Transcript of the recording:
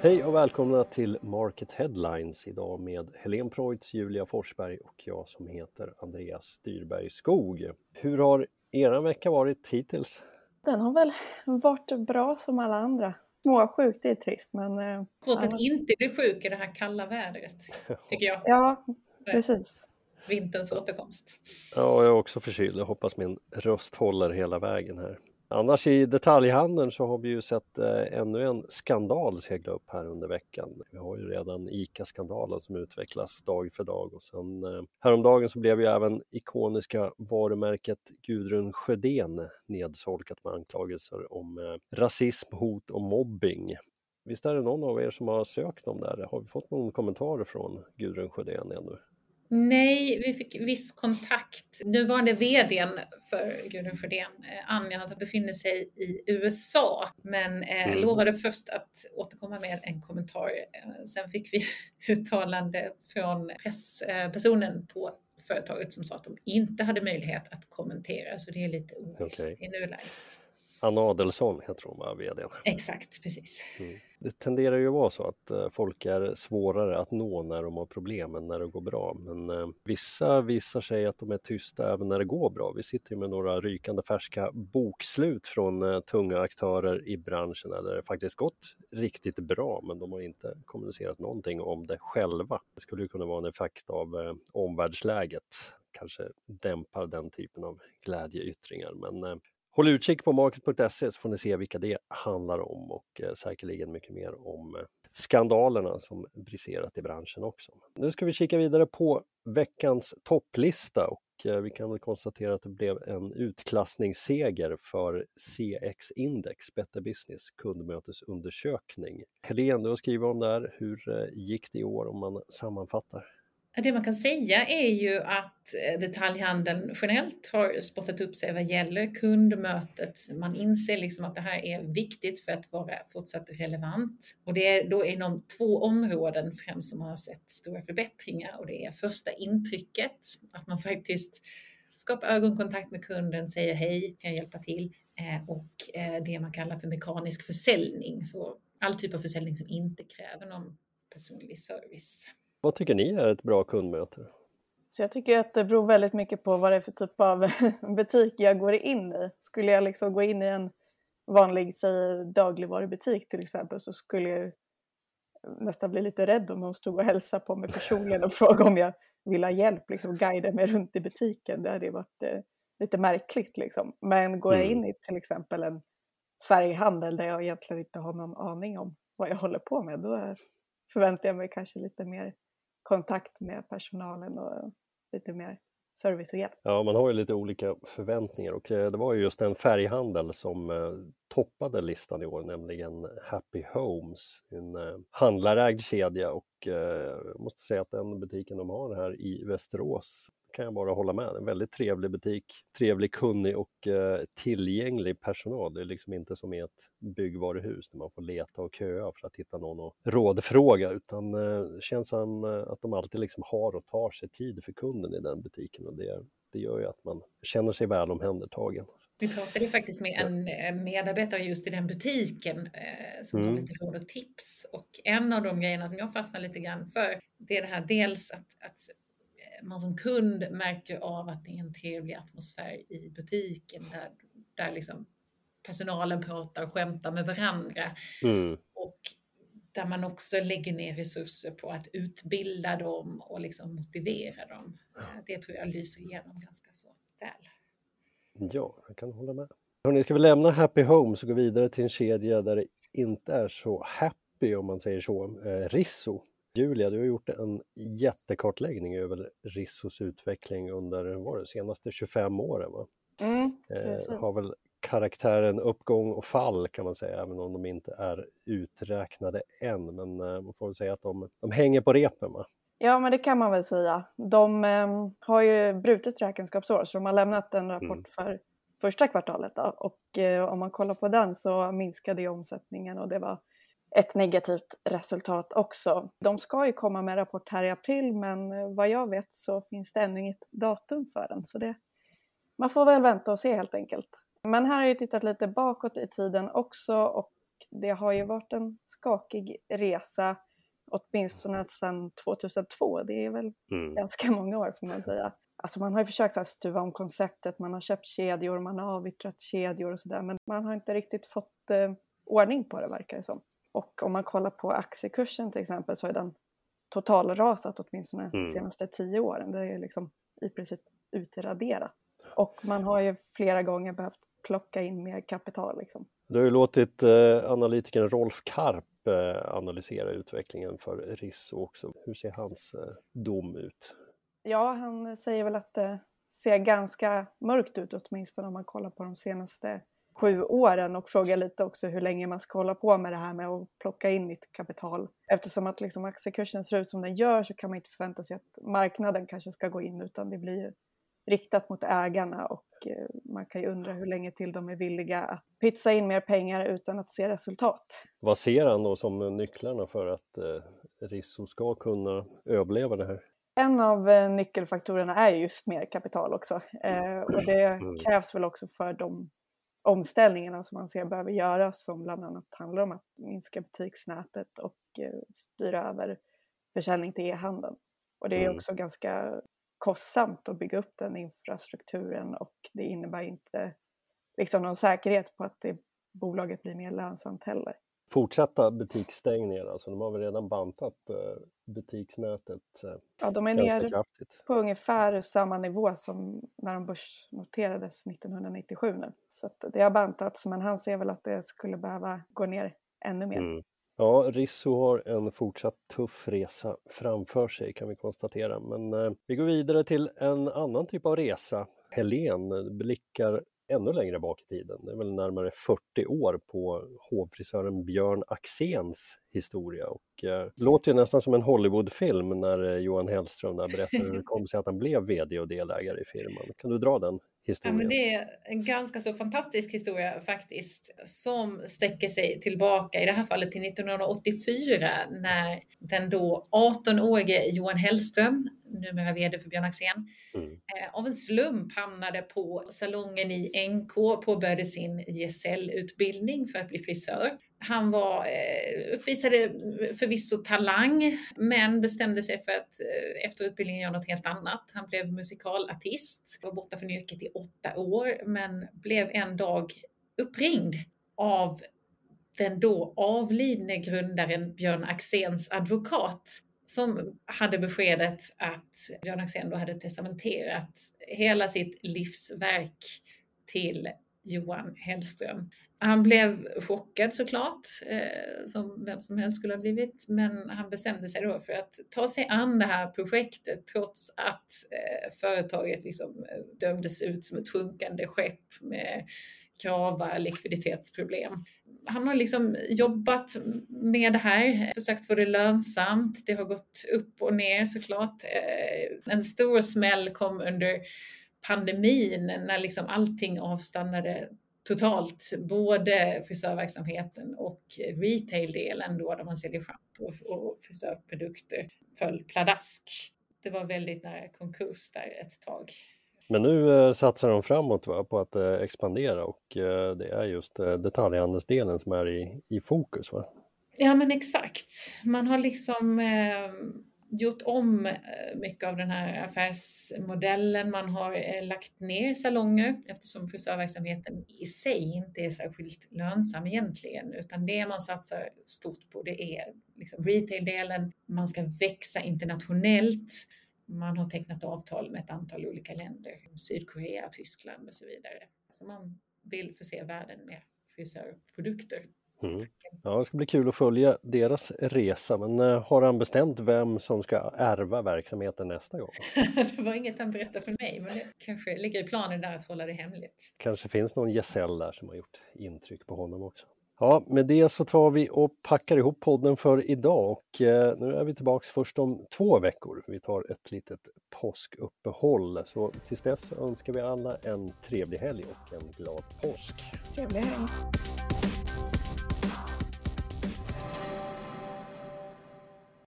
Hej och välkomna till Market Headlines idag med Helene Preutz, Julia Forsberg och jag som heter Andreas Dyrberg Skog. Hur har er vecka varit hittills? Den har väl varit bra som alla andra. Småsjuk, det är trist men... Eh, Svårt att inte bli sjuk i det här kalla vädret, tycker jag. Ja, precis. Vinterns återkomst. Ja, jag är också förkyld. Jag hoppas min röst håller hela vägen här. Annars i detaljhandeln så har vi ju sett eh, ännu en skandal segla upp här under veckan. Vi har ju redan ICA-skandalen som utvecklas dag för dag och sen eh, häromdagen så blev ju även ikoniska varumärket Gudrun Sjödén nedsolkat med anklagelser om eh, rasism, hot och mobbing. Visst är det någon av er som har sökt om det här? Har vi fått någon kommentar från Gudrun Sjödén ännu? Nej, vi fick viss kontakt. Nuvarande VDn för Gudrun Sjödén, eh, Anja, befinner sig i USA, men eh, mm. lovade först att återkomma med en kommentar. Eh, sen fick vi uttalande från presspersonen på företaget som sa att de inte hade möjlighet att kommentera, så det är lite ovisst okay. i nuläget. Anna Adelsson heter hon, var vd. Exakt, precis. Mm. Det tenderar ju att vara så att eh, folk är svårare att nå när de har problem än när det går bra. Men eh, vissa visar sig att de är tysta även när det går bra. Vi sitter med några rykande färska bokslut från eh, tunga aktörer i branschen där det faktiskt gått riktigt bra, men de har inte kommunicerat någonting om det själva. Det skulle ju kunna vara en effekt av omvärldsläget kanske dämpar den typen av glädjeyttringar. Men Håll utkik på market.se så får ni se vilka det handlar om och eh, säkerligen mycket mer om eh, skandalerna som briserat i branschen också. Nu ska vi kika vidare på veckans topplista och eh, vi kan väl konstatera att det blev en utklassningsseger för CX-index, Better Business kundmötesundersökning. Helene, du har skrivit om det här. Hur gick det i år om man sammanfattar? Det man kan säga är ju att eh, detaljhandeln generellt har spottat upp sig vad gäller kundmötet. Man inser liksom att det här är viktigt för att vara fortsatt relevant. Och det är då inom två områden främst som man har sett stora förbättringar och det är första intrycket, att man faktiskt skapar ögonkontakt med kunden, säger hej, kan jag hjälpa till? Eh, och eh, det man kallar för mekanisk försäljning, så all typ av försäljning som inte kräver någon personlig service. Vad tycker ni är ett bra kundmöte? Så jag tycker att det beror väldigt mycket på vad det är för typ av butik jag går in i. Skulle jag liksom gå in i en vanlig säg, dagligvarubutik till exempel så skulle jag nästan bli lite rädd om någon stod och hälsade på mig personligen och frågade om jag vill ha hjälp, liksom guida mig runt i butiken. Det hade varit eh, lite märkligt liksom. Men går jag mm. in i till exempel en färghandel där jag egentligen inte har någon aning om vad jag håller på med, då förväntar jag mig kanske lite mer kontakt med personalen och lite mer service och hjälp. Ja, man har ju lite olika förväntningar och eh, det var ju just en färghandel som eh, toppade listan i år, nämligen Happy Homes, en eh, handlarägd kedja och eh, jag måste säga att den butiken de har här i Västerås kan jag bara hålla med. En väldigt trevlig butik, trevlig, kunnig och eh, tillgänglig personal. Det är liksom inte som i ett byggvaruhus där man får leta och köa för att hitta någon och rådfråga utan eh, det känns som eh, att de alltid liksom har och tar sig tid för kunden i den butiken och det, det gör ju att man känner sig väl omhändertagen. Vi pratade faktiskt med en eh, medarbetare just i den butiken eh, som mm. gav lite råd och tips och en av de grejerna som jag fastnar lite grann för det är det här dels att, att man som kund märker av att det är en trevlig atmosfär i butiken där, där liksom personalen pratar och skämtar med varandra. Mm. Och där man också lägger ner resurser på att utbilda dem och liksom motivera dem. Det tror jag lyser igenom ganska så väl. Ja, jag kan hålla med. Hörrni, ska vi lämna Happy Homes och gå vidare till en kedja där det inte är så happy om man säger så. Eh, Risso Julia, du har gjort en jättekartläggning över Rissos utveckling under var det, senaste 25 åren. Va? Mm, eh, har väl karaktären uppgång och fall kan man säga, även om de inte är uträknade än. Men eh, man får väl säga att de, de hänger på repen. Va? Ja, men det kan man väl säga. De eh, har ju brutit räkenskapsår, så de har lämnat en rapport mm. för första kvartalet. Då. Och eh, om man kollar på den så minskade omsättningen och det var ett negativt resultat också. De ska ju komma med rapport här i april men eh, vad jag vet så finns det ännu inget datum för den. Så det, man får väl vänta och se helt enkelt. Men här har jag tittat lite bakåt i tiden också och det har ju varit en skakig resa åtminstone sedan 2002. Det är väl mm. ganska många år får man säga. Alltså man har ju försökt att stuva om konceptet, man har köpt kedjor, man har avyttrat kedjor och sådär men man har inte riktigt fått eh, ordning på det verkar det som. Och om man kollar på aktiekursen till exempel så är den totalrasat åtminstone de mm. senaste tio åren. Det är liksom i princip utraderat. Och man har ju flera gånger behövt plocka in mer kapital. Liksom. Du har ju låtit eh, analytikern Rolf Karp eh, analysera utvecklingen för Risso också. Hur ser hans eh, dom ut? Ja, han säger väl att det ser ganska mörkt ut åtminstone om man kollar på de senaste sju åren och frågar lite också hur länge man ska hålla på med det här med att plocka in nytt kapital. Eftersom att liksom aktiekursen ser ut som den gör så kan man inte förvänta sig att marknaden kanske ska gå in utan det blir riktat mot ägarna och eh, man kan ju undra hur länge till de är villiga att pytsa in mer pengar utan att se resultat. Vad ser han då som nycklarna för att eh, Risso ska kunna överleva det här? En av eh, nyckelfaktorerna är just mer kapital också eh, och det mm. krävs väl också för de omställningarna som man ser behöver göras som bland annat handlar om att minska butiksnätet och styra över försäljning till e-handeln. Och det är mm. också ganska kostsamt att bygga upp den infrastrukturen och det innebär inte liksom någon säkerhet på att det bolaget blir mer lönsamt heller. Fortsatta butiksstängningar, alltså de har väl redan bantat eh, butiksnätet eh, Ja, de är nere kraftigt. på ungefär samma nivå som när de börsnoterades 1997 nu. Så det har bantats, men han ser väl att det skulle behöva gå ner ännu mer. Mm. Ja, Risso har en fortsatt tuff resa framför sig kan vi konstatera. Men eh, vi går vidare till en annan typ av resa. Helen eh, blickar ännu längre bak i tiden. Det är väl närmare 40 år på hovfrisören Björn Axéns historia och eh, låter ju nästan som en Hollywoodfilm när eh, Johan Hellström där berättar hur det kom sig att han blev VD och delägare i firman. Kan du dra den historien? Ja, det är en ganska så fantastisk historia faktiskt som sträcker sig tillbaka i det här fallet till 1984 när den då 18-årige Johan Hellström, numera VD för Björn Axén, mm. eh, av en slump hamnade på salongen i NK, påbörjade sin gesällutbildning för att bli frisör. Han var, eh, uppvisade förvisso talang, men bestämde sig för att eh, efter utbildningen göra något helt annat. Han blev musikalartist, var borta från yrket i åtta år, men blev en dag uppringd av den då avlidne grundaren Björn Axéns advokat som hade beskedet att Björn Axén då hade testamenterat hela sitt livsverk till Johan Hellström. Han blev chockad såklart, eh, som vem som helst skulle ha blivit, men han bestämde sig då för att ta sig an det här projektet trots att eh, företaget liksom eh, dömdes ut som ett sjunkande skepp med grava likviditetsproblem. Han har liksom jobbat med det här, försökt få det lönsamt. Det har gått upp och ner såklart. Eh, en stor smäll kom under pandemin när liksom allting avstannade totalt, både frisörverksamheten och retail-delen då där man säljer schampo och frisörprodukter föll pladask. Det var väldigt nära konkurs där ett tag. Men nu eh, satsar de framåt va, på att eh, expandera och eh, det är just eh, detaljhandelsdelen som är i, i fokus. Va? Ja men exakt. Man har liksom gjort om eh, mycket av den här affärsmodellen. Man har eh, lagt ner salonger eftersom frisörverksamheten i sig inte är särskilt lönsam egentligen, utan det man satsar stort på det är liksom retail-delen. Man ska växa internationellt. Man har tecknat avtal med ett antal olika länder, Sydkorea, Tyskland och så vidare. Så man vill förse världen med frisörprodukter. Mm. Ja, det ska bli kul att följa deras resa, men uh, har han bestämt vem som ska ärva verksamheten nästa gång? det var inget han berättade för mig, men det kanske ligger i planen där att hålla det hemligt. Kanske finns någon gesäll där som har gjort intryck på honom också. Ja, med det så tar vi och packar ihop podden för idag och eh, nu är vi tillbaks först om två veckor. Vi tar ett litet påskuppehåll. Så tills dess önskar vi alla en trevlig helg och en glad påsk. Trevlig helg!